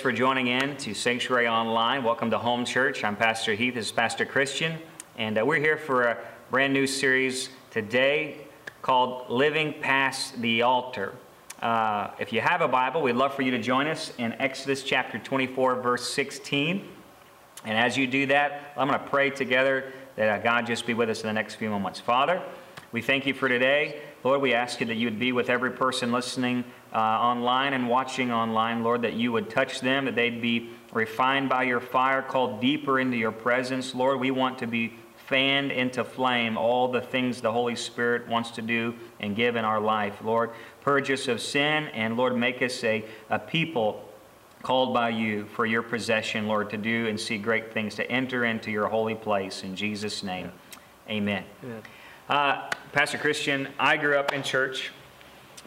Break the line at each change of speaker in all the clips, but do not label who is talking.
thanks for joining in to Sanctuary Online. Welcome to Home Church. I'm Pastor Heath. This is Pastor Christian. And uh, we're here for a brand new series today called Living Past the Altar. Uh, if you have a Bible, we'd love for you to join us in Exodus chapter 24, verse 16. And as you do that, I'm going to pray together that uh, God just be with us in the next few moments. Father, we thank you for today. Lord, we ask you that you would be with every person listening uh, online and watching online, Lord, that you would touch them, that they'd be refined by your fire, called deeper into your presence. Lord, we want to be fanned into flame all the things the Holy Spirit wants to do and give in our life. Lord, purge us of sin, and Lord, make us a, a people called by you for your possession, Lord, to do and see great things, to enter into your holy place. In Jesus' name, amen. amen. Uh, Pastor Christian, I grew up in church.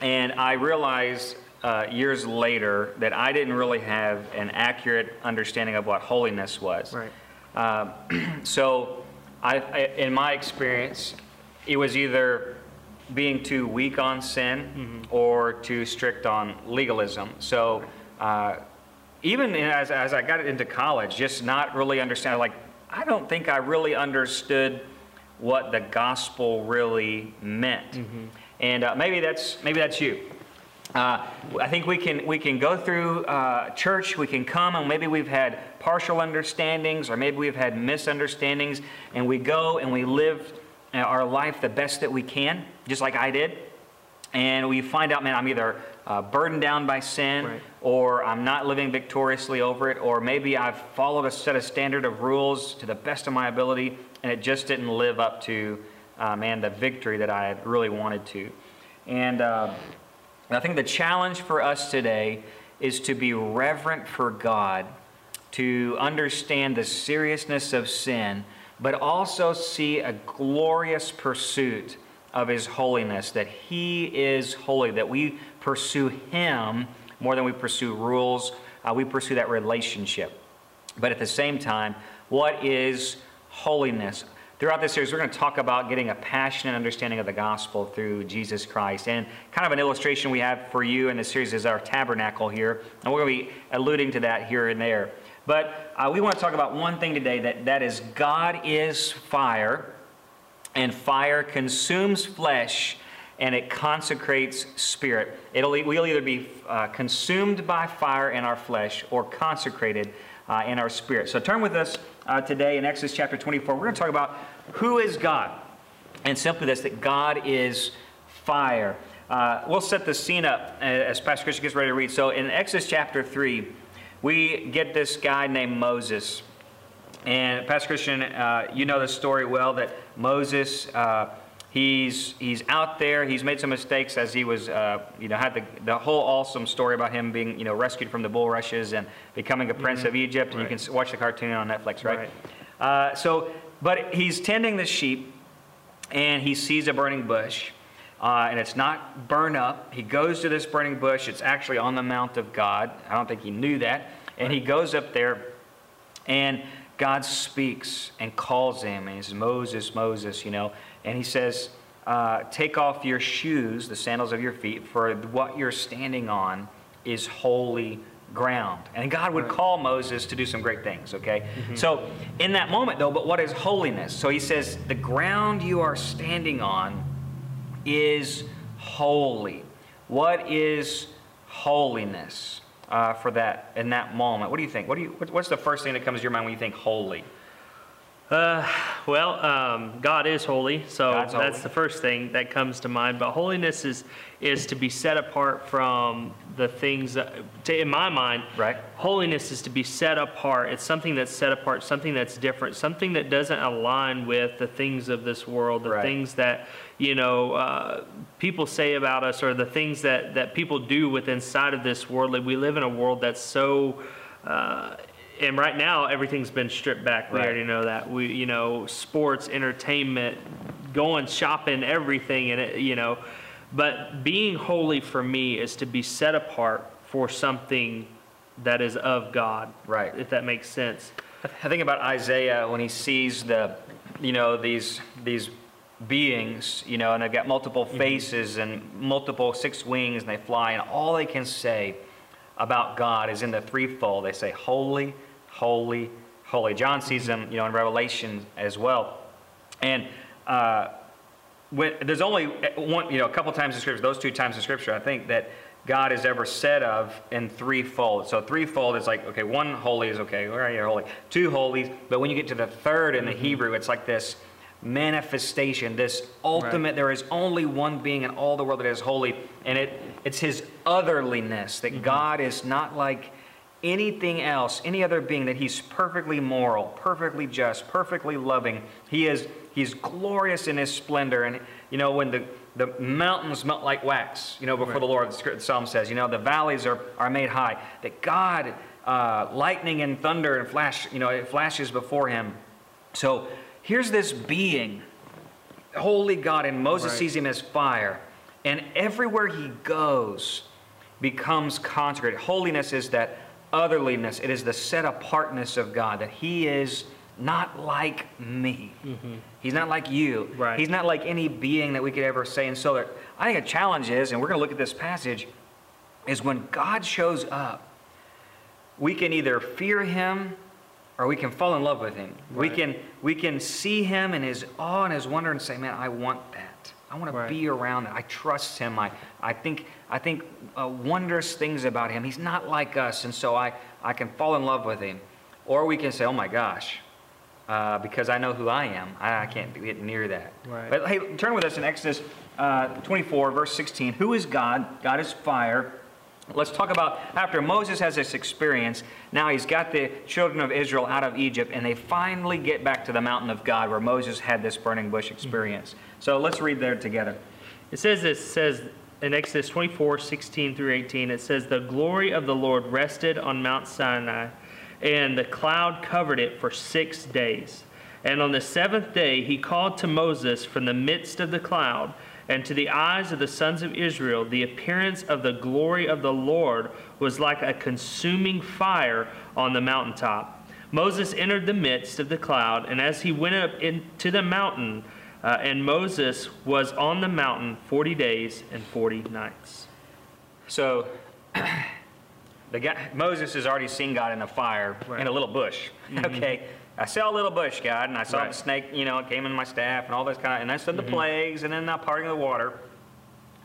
And I realized uh, years later that I didn't really have an accurate understanding of what holiness was.
Right.
Uh, so, I, I, in my experience, it was either being too weak on sin mm-hmm. or too strict on legalism. So, uh, even as, as I got into college, just not really understanding, like, I don't think I really understood what the gospel really meant. Mm-hmm. And uh, maybe that's maybe that's you. Uh, I think we can we can go through uh, church. We can come and maybe we've had partial understandings, or maybe we've had misunderstandings, and we go and we live uh, our life the best that we can, just like I did. And we find out, man, I'm either uh, burdened down by sin, right. or I'm not living victoriously over it, or maybe I've followed a set of standard of rules to the best of my ability, and it just didn't live up to uh, man, the victory that I really wanted to. And uh, I think the challenge for us today is to be reverent for God, to understand the seriousness of sin, but also see a glorious pursuit of His holiness, that He is holy, that we pursue Him more than we pursue rules. Uh, we pursue that relationship. But at the same time, what is holiness? Throughout this series, we're going to talk about getting a passionate understanding of the gospel through Jesus Christ. And kind of an illustration we have for you in this series is our tabernacle here. And we're going to be alluding to that here and there. But uh, we want to talk about one thing today that, that is God is fire, and fire consumes flesh and it consecrates spirit. It'll, we'll either be uh, consumed by fire in our flesh or consecrated uh, in our spirit. So turn with us uh, today in Exodus chapter 24. We're going to talk about who is God? And simply this that God is fire. Uh, we'll set the scene up as Pastor Christian gets ready to read. So in Exodus chapter 3, we get this guy named Moses. And Pastor Christian, uh, you know the story well that Moses. Uh, he's he's out there. He's made some mistakes as he was, uh, you know, had the, the whole awesome story about him being, you know, rescued from the bulrushes and becoming a prince mm-hmm. of Egypt. And right. you can watch the cartoon on Netflix, right? right. Uh, so but he's tending the sheep and he sees a burning bush. Uh, and it's not burned up. He goes to this burning bush. It's actually on the Mount of God. I don't think he knew that. And he goes up there, and God speaks and calls him. And he says, Moses, Moses, you know. And he says, uh, Take off your shoes, the sandals of your feet, for what you're standing on is holy ground. And God would call Moses to do some great things, okay? Mm-hmm. So, in that moment, though, but what is holiness? So he says, The ground you are standing on is holy. What is holiness uh, for that in that moment? What do you think? What do you, what's the first thing that comes to your mind when you think holy?
Uh, well, um, God is holy, so God's that's holy. the first thing that comes to mind. But holiness is is to be set apart from the things that, to, in my mind,
right.
holiness is to be set apart. It's something that's set apart, something that's different, something that doesn't align with the things of this world, the right. things that you know uh, people say about us, or the things that that people do with inside of this world. Like we live in a world that's so. Uh, and right now everything's been stripped back. We right. already know that. We, you know, sports, entertainment, going shopping, everything, and it, you know. But being holy for me is to be set apart for something that is of God.
Right.
If that makes sense.
I think about Isaiah when he sees the, you know, these these beings, you know, and they've got multiple mm-hmm. faces and multiple six wings, and they fly, and all they can say about God is in the threefold. They say, Holy, holy, holy. John sees them, you know, in Revelation as well. And uh, when, there's only one, you know, a couple times in Scripture, those two times in Scripture, I think, that God is ever said of in threefold. So threefold is like, okay, one holy is okay, where are you holy? Two holies, but when you get to the third in the mm-hmm. Hebrew, it's like this manifestation, this ultimate, right. there is only one being in all the world that is holy, and it, it's his otherliness, that mm-hmm. God is not like anything else, any other being, that he's perfectly moral, perfectly just, perfectly loving. He is he's glorious in his splendor. And you know, when the, the mountains melt like wax, you know, before right. the Lord, the Psalm says, you know, the valleys are, are made high, that God, uh, lightning and thunder and flash, you know, it flashes before him. So here's this being, holy God, and Moses right. sees him as fire. And everywhere he goes becomes consecrated. Holiness is that otherliness, it is the set apartness of God, that he is not like me. Mm-hmm. He's not like you.
Right.
He's not like any being that we could ever say. And so I think a challenge is, and we're going to look at this passage, is when God shows up, we can either fear him or we can fall in love with him. Right. We, can, we can see him in his awe and his wonder and say, man, I want that. I want right. to be around that. I trust him. I, I think, I think uh, wondrous things about him. He's not like us, and so I, I can fall in love with him. Or we can say, oh my gosh, uh, because I know who I am. I, I, can't get near that.
Right.
But hey, turn with us in Exodus uh, 24, verse 16. Who is God? God is fire. Let's talk about after Moses has this experience, now he's got the children of Israel out of Egypt, and they finally get back to the mountain of God where Moses had this burning bush experience. Mm-hmm. So let's read there together.
It says this says in Exodus 24, 16 through 18, it says, The glory of the Lord rested on Mount Sinai and the cloud covered it for six days. And on the seventh day he called to Moses from the midst of the cloud, and to the eyes of the sons of Israel, the appearance of the glory of the Lord was like a consuming fire on the mountaintop. Moses entered the midst of the cloud, and as he went up into the mountain, uh, and Moses was on the mountain 40 days and 40 nights.
So, the guy, Moses has already seen God in a fire right. in a little bush. Mm-hmm. Okay, I saw a little bush, God, and I saw right. the snake. You know, it came in my staff and all this kind of, and I saw mm-hmm. the plagues, and then the parting of the water.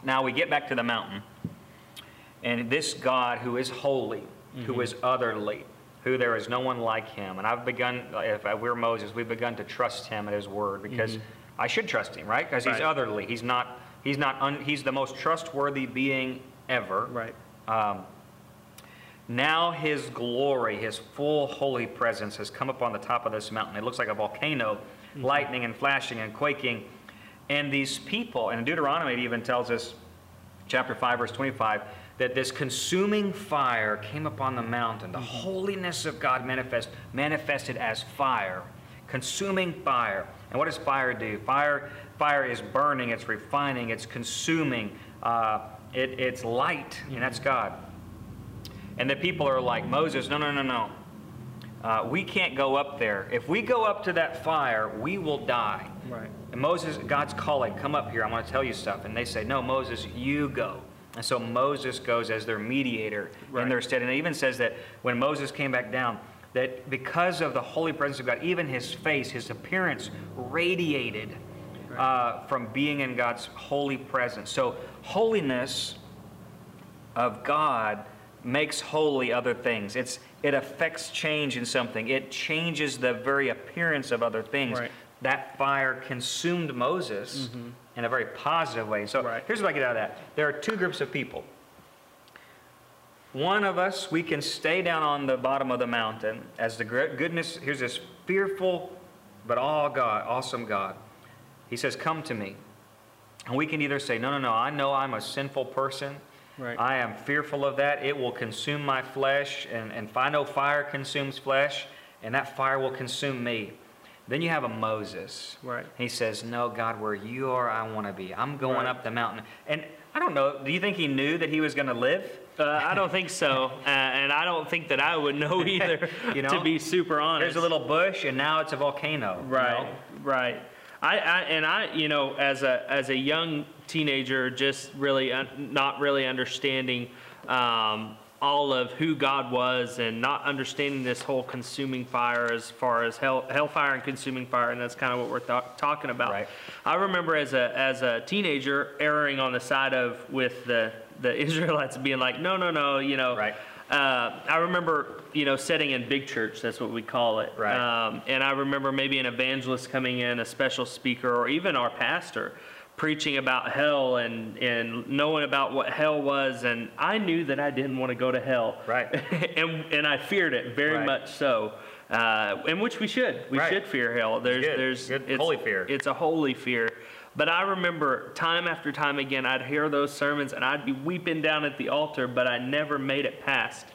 Now we get back to the mountain, and this God who is holy, mm-hmm. who is otherly, who there is no one like Him, and I've begun. If we're Moses, we've begun to trust Him at His word because mm-hmm. I should trust Him, right? Because He's otherly. He's not. He's not. Un, he's the most trustworthy being ever.
Right.
Um, now his glory, his full holy presence has come upon the top of this mountain. It looks like a volcano, mm-hmm. lightning and flashing and quaking. And these people, and Deuteronomy even tells us, chapter 5, verse 25, that this consuming fire came upon the mountain. The mm-hmm. holiness of God manifest, manifested as fire, consuming fire. And what does fire do? Fire, fire is burning, it's refining, it's consuming, uh, it, it's light, mm-hmm. and that's God. And the people are like, Moses, no, no, no, no. Uh, we can't go up there. If we go up to that fire, we will die.
Right.
And Moses, God's calling, come up here. I want to tell you stuff. And they say, no, Moses, you go. And so Moses goes as their mediator right. in their stead. And it even says that when Moses came back down, that because of the holy presence of God, even his face, his appearance radiated right. uh, from being in God's holy presence. So holiness of God makes holy other things. It's, it affects change in something. It changes the very appearance of other things.
Right.
That fire consumed Moses mm-hmm. in a very positive way. So right. here's what I get out of that. There are two groups of people. One of us, we can stay down on the bottom of the mountain as the goodness, here's this fearful but all God, awesome God. He says, Come to me. And we can either say, No, no, no, I know I'm a sinful person.
Right.
I am fearful of that. It will consume my flesh, and, and if I know fire consumes flesh, and that fire will consume me. Then you have a Moses.
Right.
He says, No, God, where you are, I want to be. I'm going right. up the mountain. And I don't know, do you think he knew that he was going to live?
Uh, I don't think so. Uh, and I don't think that I would know either, you know, to be super honest.
There's a little bush, and now it's a volcano.
Right,
you know?
right. I, I, and I, you know, as a as a young teenager, just really un, not really understanding um, all of who God was and not understanding this whole consuming fire as far as hell, hellfire and consuming fire, and that's kind of what we're th- talking about.
Right.
I remember as a as a teenager erring on the side of with the the Israelites being like, no, no, no, you know.
Right.
Uh, I remember, you know, setting in big church. That's what we call it.
Right.
Um, and I remember maybe an evangelist coming in, a special speaker, or even our pastor preaching about hell and, and knowing about what hell was. And I knew that I didn't want to go to hell.
Right.
and, and I feared it very
Right.
much so. Uh, and which we should. We
Right.
should fear hell. There's,
Good.
there's,
Good.
it's,
Holy fear.
It's a holy fear. But I remember time after time again, I'd hear those sermons and I'd be weeping down at the altar, but I never made it past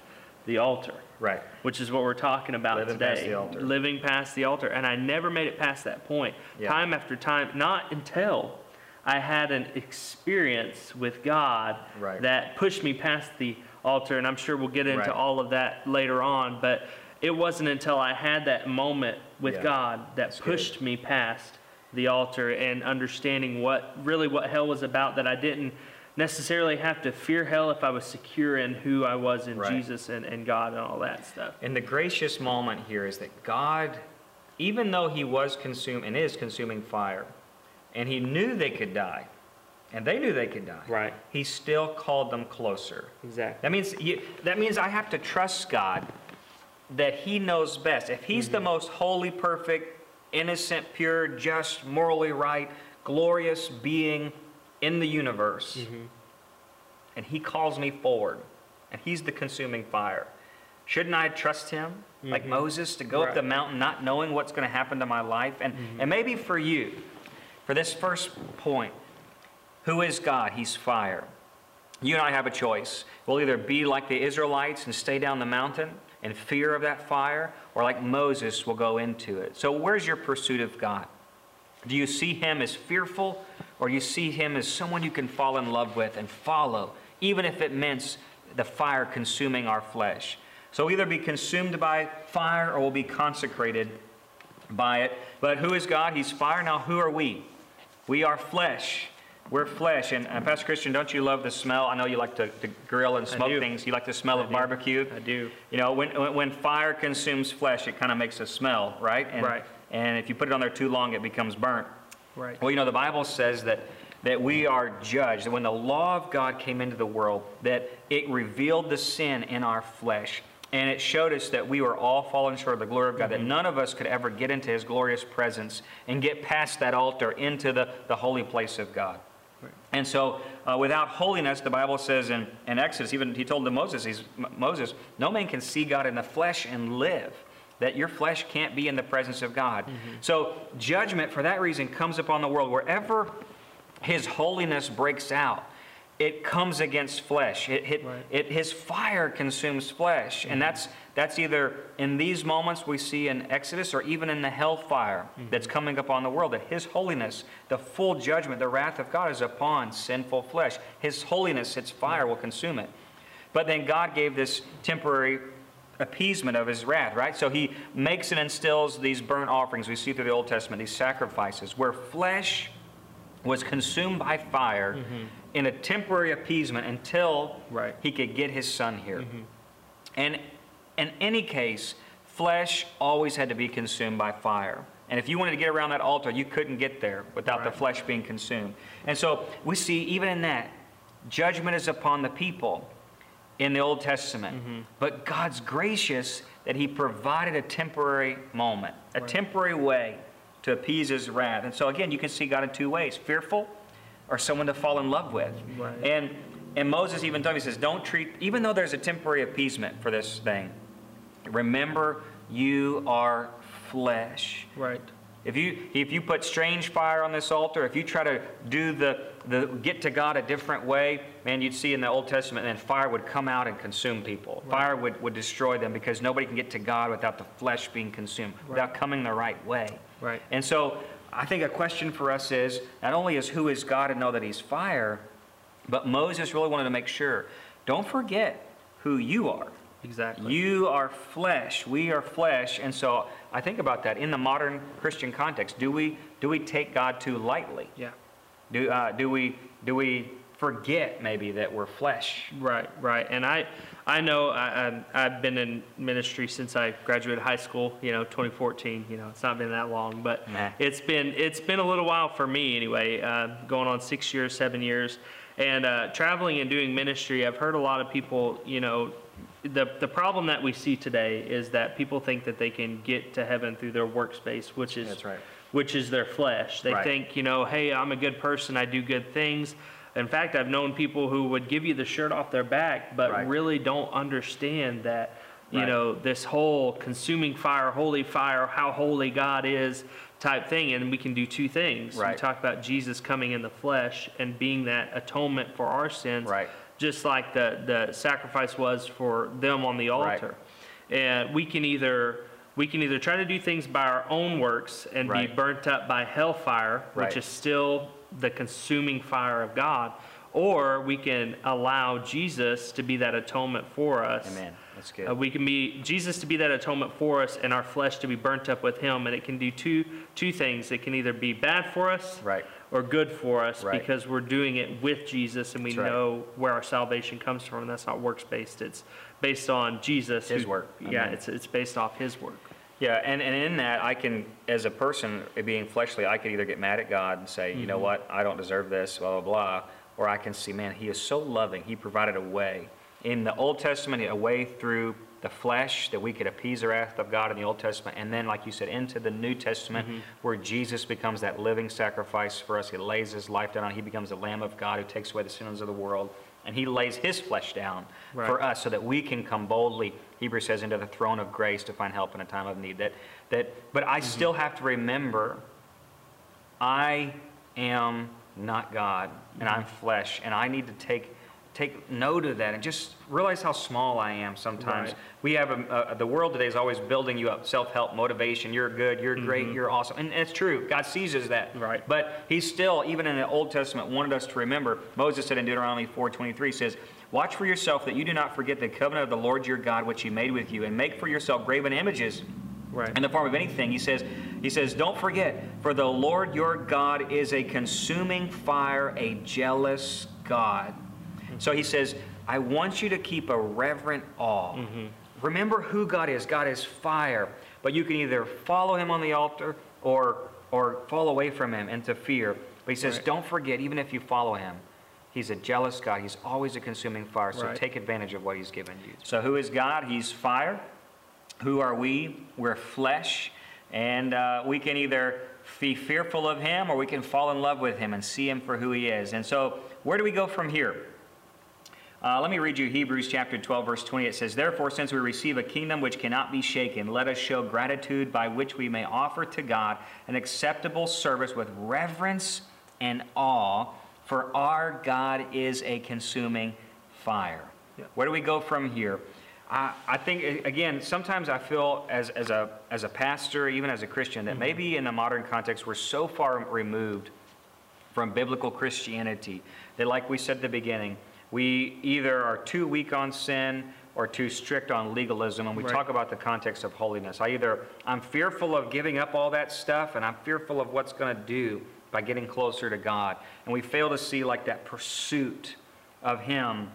the altar
Right.
which is what we're talking about
Living
today.
past the altar.
Living past the altar. And I never made it past that point.
Yeah.
Time after time, not until I had an experience with God
Right.
that pushed me past the altar. And I'm sure we'll get into
Right.
all of that later on. But it wasn't until I had that moment with
Yeah.
God that
That's good.
pushed me past the altar and understanding what really what hell was about that I didn't necessarily have to fear hell if I was secure in who I was in
Right.
Jesus and, and God and all that stuff.
And the gracious moment here is that God, even though he was consumed and is consuming fire, and he knew they could die, and they knew they could die,
Right.
he still called them closer.
Exactly.
That means you, that means I have to trust God that He knows best. If He's the mm-hmm. most holy, perfect, innocent, pure, just, morally right, glorious being in the universe, mm-hmm. and He calls me forward, and He's the consuming fire, shouldn't I trust Him like mm-hmm. Moses to go up the mountain not knowing what's going to happen to my life? And and maybe for you, for this first point, who is God? He's fire. You and I have a choice. We'll either be like the Israelites and stay down the mountain in fear of that fire, or like Moses, we'll go into it. So, where's your pursuit of God? Do you see him as fearful, or you see him as someone you can fall in love with and follow, even if it means the fire consuming our flesh? So, either be consumed by fire or we'll be consecrated by it. But who is God? He's fire. Now, who are we? We are flesh. We're flesh. And, uh, Pastor Christian, don't you love the smell? I know you like to, to grill and smoke things. You like the smell of
do.
barbecue.
I do.
You know, when, when- when fire consumes flesh, it kind of makes a smell, right? And,
Right.
And if you put it on there too long, it becomes burnt.
Right.
Well, you know, the Bible says that, that we are judged, that when the law of God came into the world, that it revealed the sin in our flesh. And it showed us that we were all fallen short of the glory of God, that none of us could ever get into his glorious presence and get past that altar into the, the holy place of God. And so, uh, without holiness, the Bible says in, in Exodus, even he told to Moses, he's, Moses, no man can see God in the flesh and live. That your flesh can't be in the presence of God. So, judgment for that reason comes upon the world. Wherever his holiness breaks out, it comes against flesh. It, it,
Right.
it, his fire consumes flesh. And mm-hmm. that's, that's either in these moments we see in Exodus or even in the hellfire mm-hmm. that's coming upon the world, that his holiness, the full judgment, the wrath of God is upon sinful flesh. His holiness, its mm-hmm. fire will consume it. But then God gave this temporary appeasement of his wrath, right? So he makes and instills these burnt offerings we see through the Old Testament, these sacrifices, where flesh was consumed by fire in a temporary appeasement until
Right.
he could get his son here. Mm-hmm. And in any case, flesh always had to be consumed by fire. And if you wanted to get around that altar, you couldn't get there without the flesh being consumed. And so we see, even in that, judgment is upon the people in the Old Testament. Mm-hmm. But God's gracious that He provided a temporary moment, a temporary way to appease His wrath. And so, again, you can see God in two ways fearful or someone to fall in love with.
Right.
And, and Moses even told him, he says, don't treat, even though there's a temporary appeasement for this thing, remember you are flesh.
Right.
If you if you put strange fire on this altar, if you try to do the the get to God a different way, man, you'd see in the Old Testament, then fire would come out and consume people. Fire would, would destroy them because nobody can get to God without the flesh being consumed, without coming the right way.
Right.
And so I think a question for us is not only is who is God and know that He's fire, but Moses really wanted to make sure. Don't forget who you are.
Exactly.
You are flesh. We are flesh. And so I think about that in the modern Christian context. Do we do we take God too lightly?
yeah.
Do uh, do we do we forget maybe that we're flesh.
Right, right. And I, I know I, I, I've been in ministry since I graduated high school. You know, 2014. You know, it's not been that long, but
Nah.
it's been it's been a little while for me anyway. Uh, going on six years, seven years, and uh, traveling and doing ministry. I've heard a lot of people. You know, the the problem that we see today is that people think that they can get to heaven through their workspace, which is
That's right.
which is their flesh. They
Right.
think, you know, hey, I'm a good person, I do good things. In fact, I've known people who would give you the shirt off their back, but
Right.
really don't understand that, you
Right.
know, this whole consuming fire, holy fire, how holy God is type thing. And we can do two things. We talk about Jesus coming in the flesh and being that atonement for our sins,
Right.
just like the, the sacrifice was for them on the
Right.
altar. And we can either we can either try to do things by our own works and be burnt up by hellfire, which
Right.
is still the consuming fire of God, or we can allow Jesus to be that atonement for us.
Amen. That's good.
Uh, we can be Jesus to be that atonement for us, and our flesh to be burnt up with Him, and it can do two two things. It can either be bad for us,
Right.
or good for us,
Right.
because we're doing it with Jesus, and we
right.
know where our salvation comes from. And that's not works based; it's based on Jesus.
His
who-
work.
Yeah,
Amen.
it's it's based off His work.
Yeah, and, and in that, I can, as a person being fleshly, I could either get mad at God and say, you know
Mm-hmm.
what, I don't deserve this, blah, blah, blah. Or I can see, man, He is so loving. He provided a way. In the Old Testament, a way through the flesh that we could appease the wrath of God in the Old Testament. And then, like you said, into the New Testament,
Mm-hmm.
where Jesus becomes that living sacrifice for us. He lays His life down. He becomes the Lamb of God who takes away the sins of the world. And He lays His flesh down
Right.
for us so that we can come boldly, Hebrews says, into the throne of grace to find help in a time of need. That, that, but I mm-hmm. still have to remember I am not God and I'm mm-hmm. flesh, and I need to take, take note of that and just realize how small I am sometimes.
Right.
We have a, a, the world today is always building you up, self help, motivation. You're good, you're great, mm-hmm. you're awesome. And it's true. God sees us that.
Right.
But He still, even in the Old Testament, wanted us to remember. Moses said in Deuteronomy 4:23 says, "Watch for yourself that you do not forget the covenant of the Lord your God, which He made with you, and make for yourself graven images."
Right.
in the form of anything. He says, he says, don't forget, for the Lord your God is a consuming fire, a jealous God. Mm-hmm. So he says, I want you to keep a reverent awe. Mm-hmm. Remember who God is. God is fire. But you can either follow him on the altar or or fall away from him into fear. But he says,
Right.
don't forget, even if you follow him, he's a jealous God. He's always a consuming fire. So
Right.
take advantage of what he's given you. So who is God? He's fire. Who are we? We're flesh, and uh, we can either be fearful of him or we can fall in love with him and see him for who he is. And so, where do we go from here? Uh, let me read you Hebrews chapter 12, verse 20. It says, Therefore, since we receive a kingdom which cannot be shaken, let us show gratitude by which we may offer to God an acceptable service with reverence and awe, for our God is a consuming fire.
Yeah.
Where do we go from here? I, I think, again, sometimes I feel as, as, a, as a pastor, even as a Christian, that mm-hmm. maybe in the modern context, we're so far removed from biblical Christianity that, like we said at the beginning, we either are too weak on sin or too strict on legalism, and we
Right.
talk about the context of holiness. I either I'm fearful of giving up all that stuff, and I'm fearful of what's going to do by getting closer to God, and we fail to see like that pursuit of Him.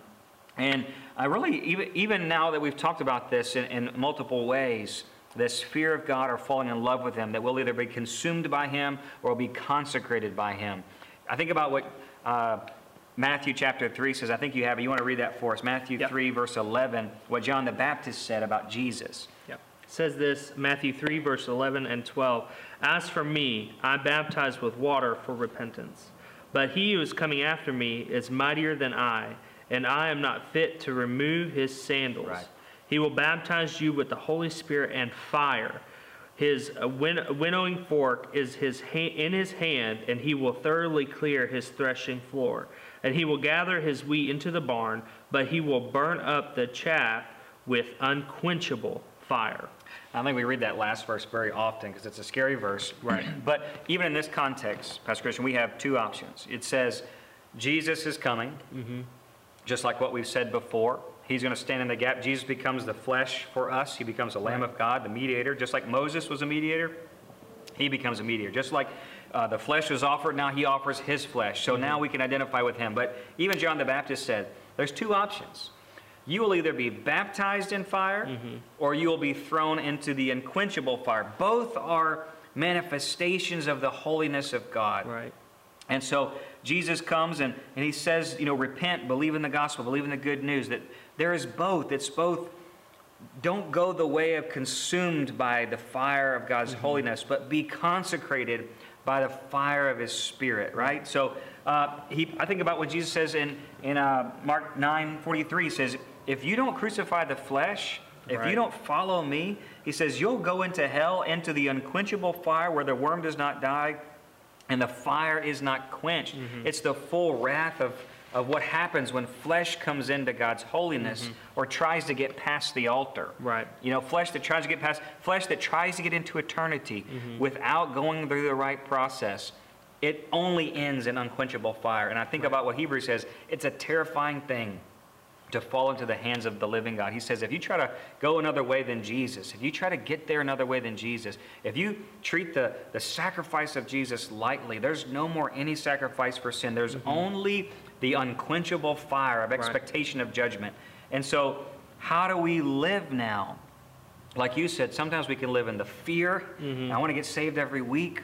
And I really, even, even now that we've talked about this in, in multiple ways, this fear of God or falling in love with Him, that we'll either be consumed by Him or be consecrated by Him. I think about what uh, Matthew chapter 3 says. I think you have it. You want to read that for us? Matthew
Yep.
3, verse 11, what John the Baptist said about Jesus.
Yep. It says this, Matthew 3, verse 11 and 12. As for me, I baptize with water for repentance. But he who is coming after me is mightier than I, and I am not fit to remove his sandals.
Right.
He will baptize you with the Holy Spirit and fire. His uh, win- winnowing fork is his in his hand, and he will thoroughly clear his threshing floor. And he will gather his wheat into the barn, but he will burn up the chaff with unquenchable fire.
I think we read that last verse very often because it's a scary verse.
Right.
But even in this context, Pastor Christian, we have two options. It says Jesus is coming, just like what we've said before. He's going to stand in the gap. Jesus becomes the flesh for us. He becomes the Lamb of God, the mediator, just like Moses was a mediator. he becomes a mediator. Just like uh, the flesh was offered, now he offers his flesh. So now we can identify with him. But even John the Baptist said, there's two options. You will either be baptized in fire or you will be thrown into the unquenchable fire. Both are manifestations of the holiness of God.
Right.
And so Jesus comes and, and he says, you know, repent, believe in the gospel, believe in the good news. That there is both. It's both, don't go the way of consumed by the fire of God's holiness, but be consecrated by the fire of his spirit, right? So uh, he, I think about what Jesus says in, in uh, Mark 9 43. He says, If you don't crucify the flesh, if
Right.
you don't follow me, he says, you'll go into hell, into the unquenchable fire where the worm does not die and the fire is not quenched. Mm-hmm. It's the full wrath of, of what happens when flesh comes into God's holiness mm-hmm. or tries to get past the altar.
Right.
You know, flesh that tries to get past, flesh that tries to get into eternity mm-hmm. without going through the right process. It only ends in unquenchable fire. And I think about what Hebrews says it's a terrifying thing to fall into the hands of the living God. He says, if you try to go another way than Jesus, if you try to get there another way than Jesus, if you treat the, the sacrifice of Jesus lightly, there's no more any sacrifice for sin. There's mm-hmm. only the unquenchable fire of expectation of judgment. And so, how do we live now? Like you said, sometimes we can live in the fear, mm-hmm. I want to get saved every week.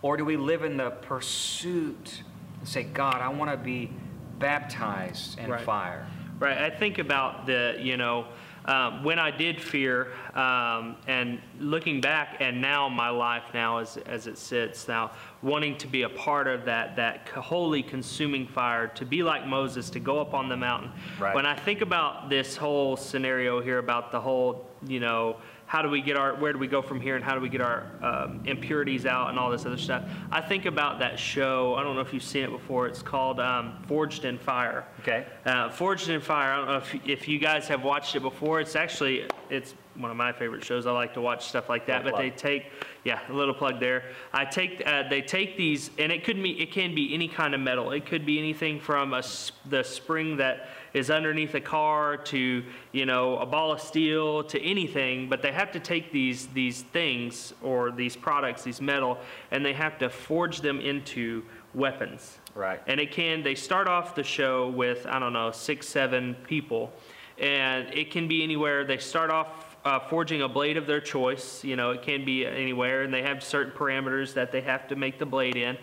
Or do we live in the pursuit and say, God, I want to be baptized in
Right.
fire?
Right. I think about the, you know, um, when I did fear, um, and looking back, and now my life now as as it sits now, wanting to be a part of that that holy consuming fire, to be like Moses, to go up on the mountain.
Right.
When I think about this whole scenario here, about the whole, you know, how do we get our, where do we go from here, and how do we get our um, impurities out, and all this other stuff. I think about that show. I don't know if you've seen it before. It's called um, Forged in Fire.
Okay.
Uh, Forged in Fire. I don't know if, if you guys have watched it before. It's actually it's one of my favorite shows. I like to watch stuff like that.
Little
But they take yeah, a little plug there. I take uh, they take these, and it could be it can be any kind of metal. It could be anything from a, the spring that is underneath a car to you know a ball of steel to anything. But they have to take these these things or these products, these metal, and they have to forge them into weapons.
Right.
And it can, they start off the show with, I don't know, six, seven people. And it can be anywhere. They start off uh, forging a blade of their choice. You know, it can be anywhere. And they have certain parameters that they have to make the blade in.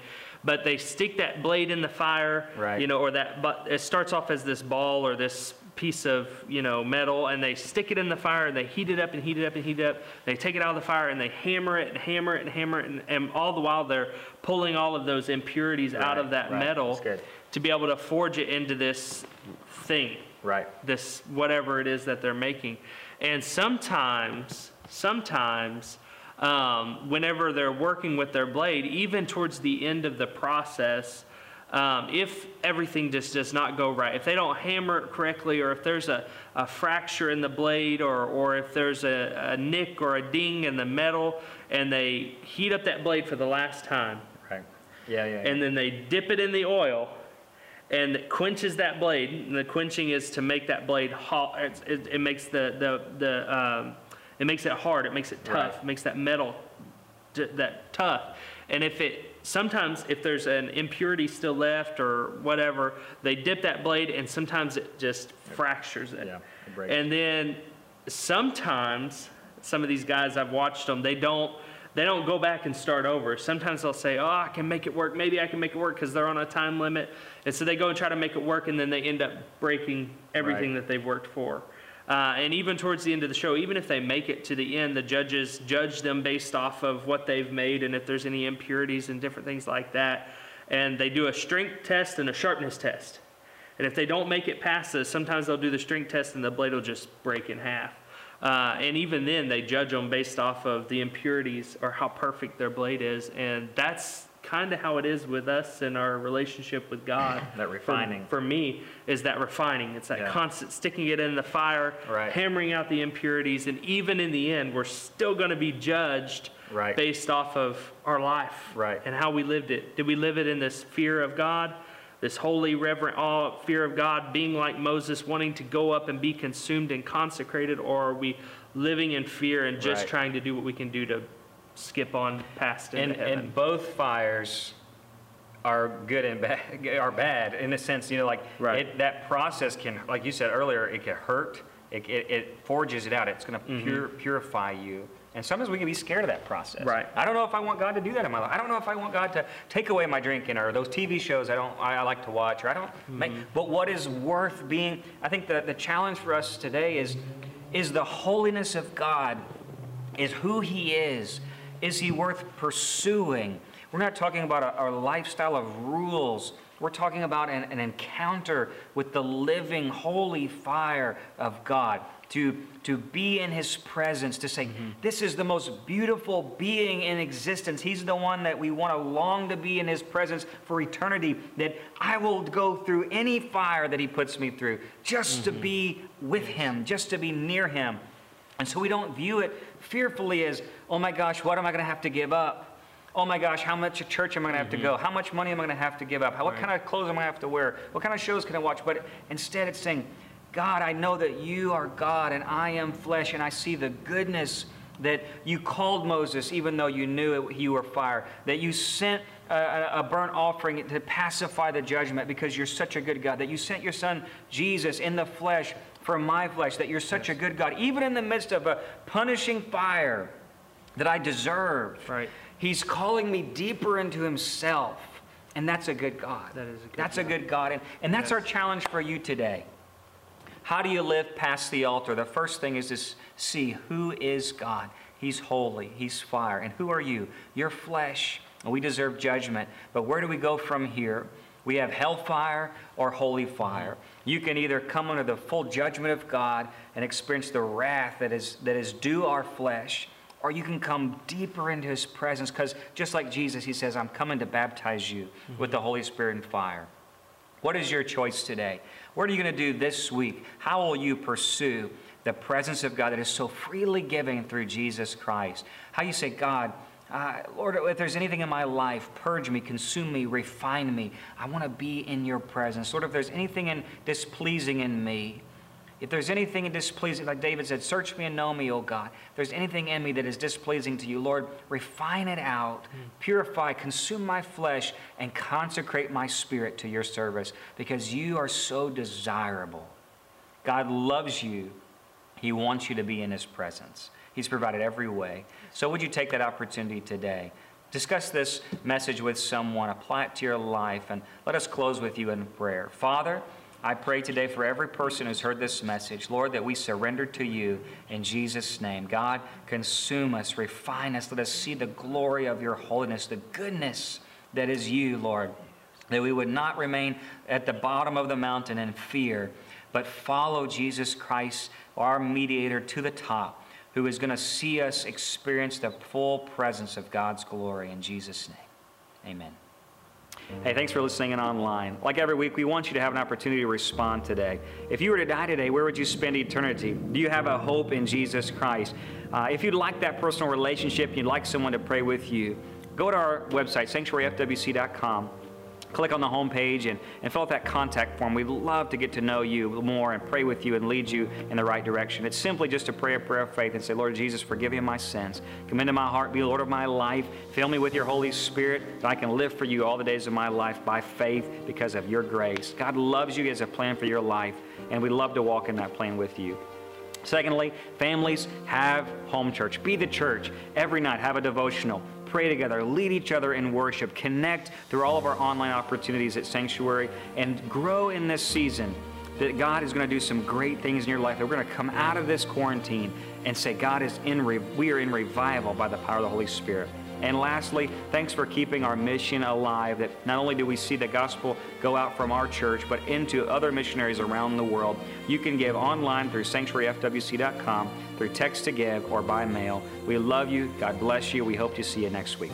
But they stick that blade in the fire,
Right.
you know, or that, but it starts off as this ball or this piece of, you know, metal, and they stick it in the fire, and they heat it up and heat it up and heat it up. They take it out of the fire, and they hammer it and hammer it and hammer it, and, and all the while they're pulling all of those impurities out of that
right.
metal to be able to forge it into this thing,
Right.
this whatever it is that they're making. And sometimes, sometimes, um, whenever they're working with their blade, even towards the end of the process, um, if everything just does not go right, if they don't hammer it correctly, or if there's a, a fracture in the blade, or, or if there's a, a nick or a ding in the metal, and they heat up that blade for the last time,
Right. Yeah, yeah. yeah.
and then they dip it in the oil and it quenches that blade and the quenching is to make that blade hot it, it, it makes the the, the um, it makes it hard it makes it tough
Right.
it makes that metal that tough and if it sometimes if there's an impurity still left or whatever they dip that blade and sometimes it just fractures it
Yeah, it breaks.
and then sometimes some of these guys I've watched them, they don't they don't go back and start over. Sometimes they'll say, "Oh, I can make it work. Maybe I can make it work because they're on a time limit." And so they go and try to make it work, and then they end up breaking everything
Right.
that they've worked for. Uh, and even towards the end of the show, even if they make it to the end, the judges judge them based off of what they've made and if there's any impurities and different things like that. And they do a strength test and a sharpness test. And if they don't make it past this, sometimes they'll do the strength test and the blade will just break in half. Uh, and even then, they judge them based off of the impurities or how perfect their blade is. And that's kind of how it is with us in our relationship with God.
That
For-
refining.
For, me, is that refining. It's that
Yeah.
constant sticking it in the fire,
Right.
hammering out the impurities. And even in the end, we're still going to be judged
Right.
based off of our life
Right.
and how we lived it. Did we live it in this fear of God? This holy, reverent awe, fear of God, being like Moses, wanting to go up and be consumed and consecrated, or are we living in fear and just
Right.
trying to do what we can do to skip on past
and, and both fires are good and bad are bad in a sense you know like
Right.
it, that process can like you said earlier it can hurt it, it, it forges it out it's going to mm-hmm. pure, purify you and sometimes we can be scared of that process
Right.
i don't know if i want god to do that in my life i don't know if i want god to take away my drinking or those tv shows i don't i, like to watch or i don't mm-hmm. make but what is worth being i think the, the challenge for us today is is the holiness of god is who he is. Is he worth pursuing? We're not talking about a, a lifestyle of rules. We're talking about an, an encounter with the living, holy fire of God. To, to be in his presence, to say, mm-hmm. This is the most beautiful being in existence. He's the one that we want to long to be in his presence for eternity. That I will go through any fire that he puts me through just to mm-hmm. be with him, just to be near him. And so we don't view it fearfully as, oh my gosh, what am I going to have to give up? Oh my gosh, how much church am I going to have to mm-hmm. go? How much money am I going to have to give up? How, what kind of clothes am I going to have to wear? What kind of shows can I watch? But instead, it's saying, God, I know that you are God and I am flesh, and I see the goodness that you called Moses even though you knew it, you were fire, that you sent a, a- burnt offering to pacify the judgment because you're such a good God, that you sent your son Jesus in the flesh for my flesh, that you're such a good God, even in the midst of a punishing fire that I deserve.
Right.
He's calling me deeper into himself. And that's a good God.
That is a good
That's a good God. And, and that's our challenge for you today. How do you live past the altar? The first thing is to see who is God. He's holy, He's fire. And who are you? You're flesh, and we deserve judgment. But where do we go from here? We have hellfire or holy fire. You can either come under the full judgment of God and experience the wrath that is, that is due our flesh, or you can come deeper into His presence because just like Jesus, He says, I'm coming to baptize you with the Holy Spirit and fire. What is your choice today? What are you going to do this week? How will you pursue the presence of God that is so freely given through Jesus Christ? How you say, God, uh, Lord, if there's anything in my life, purge me, consume me, refine me. I want to be in your presence. Lord, if there's anything in displeasing in me, if there's anything in displeasing, like David said, search me and know me, O God. If there's anything in me that is displeasing to you, Lord, refine it out, hmm. purify, consume my flesh, and consecrate my spirit to your service because you are so desirable. God loves you. He wants you to be in his presence. He's provided every way. So would you take that opportunity today? Discuss this message with someone, apply it to your life, and let us close with you in prayer. Father, I pray today for every person who's heard this message, Lord, that we surrender to you in Jesus' name. God, consume us, refine us, let us see the glory of your holiness, the goodness that is you, Lord that we would not remain at the bottom of the mountain in fear, but follow Jesus Christ, our mediator, to the top, who is going to see us experience the full presence of God's glory in Jesus' name. Amen. Hey, thanks for listening in online. Like every week, we want you to have an opportunity to respond today. If you were to die today, where would you spend eternity? Do you have a hope in Jesus Christ? Uh, if you'd like that personal relationship, you'd like someone to pray with you, go to our website, sanctuaryfwc.com click on the home page and, and fill out that contact form. We'd love to get to know you more and pray with you and lead you in the right direction. It's simply just to pray a prayer of faith and say, Lord Jesus, forgive me of my sins. Come into my heart, be Lord of my life. Fill me with your Holy Spirit that I can live for you all the days of my life by faith because of your grace. God loves you, He has a plan for your life, and we love to walk in that plan with you. Secondly, families have home church. Be the church. Every night, have a devotional. Pray together, lead each other in worship, connect through all of our online opportunities at Sanctuary, and grow in this season that God is going to do some great things in your life. That we're going to come out of this quarantine and say, God is in, re- we are in revival by the power of the Holy Spirit. And lastly, thanks for keeping our mission alive. That not only do we see the gospel go out from our church, but into other missionaries around the world. You can give online through sanctuaryfwc.com, through text to give, or by mail. We love you. God bless you. We hope to see you next week.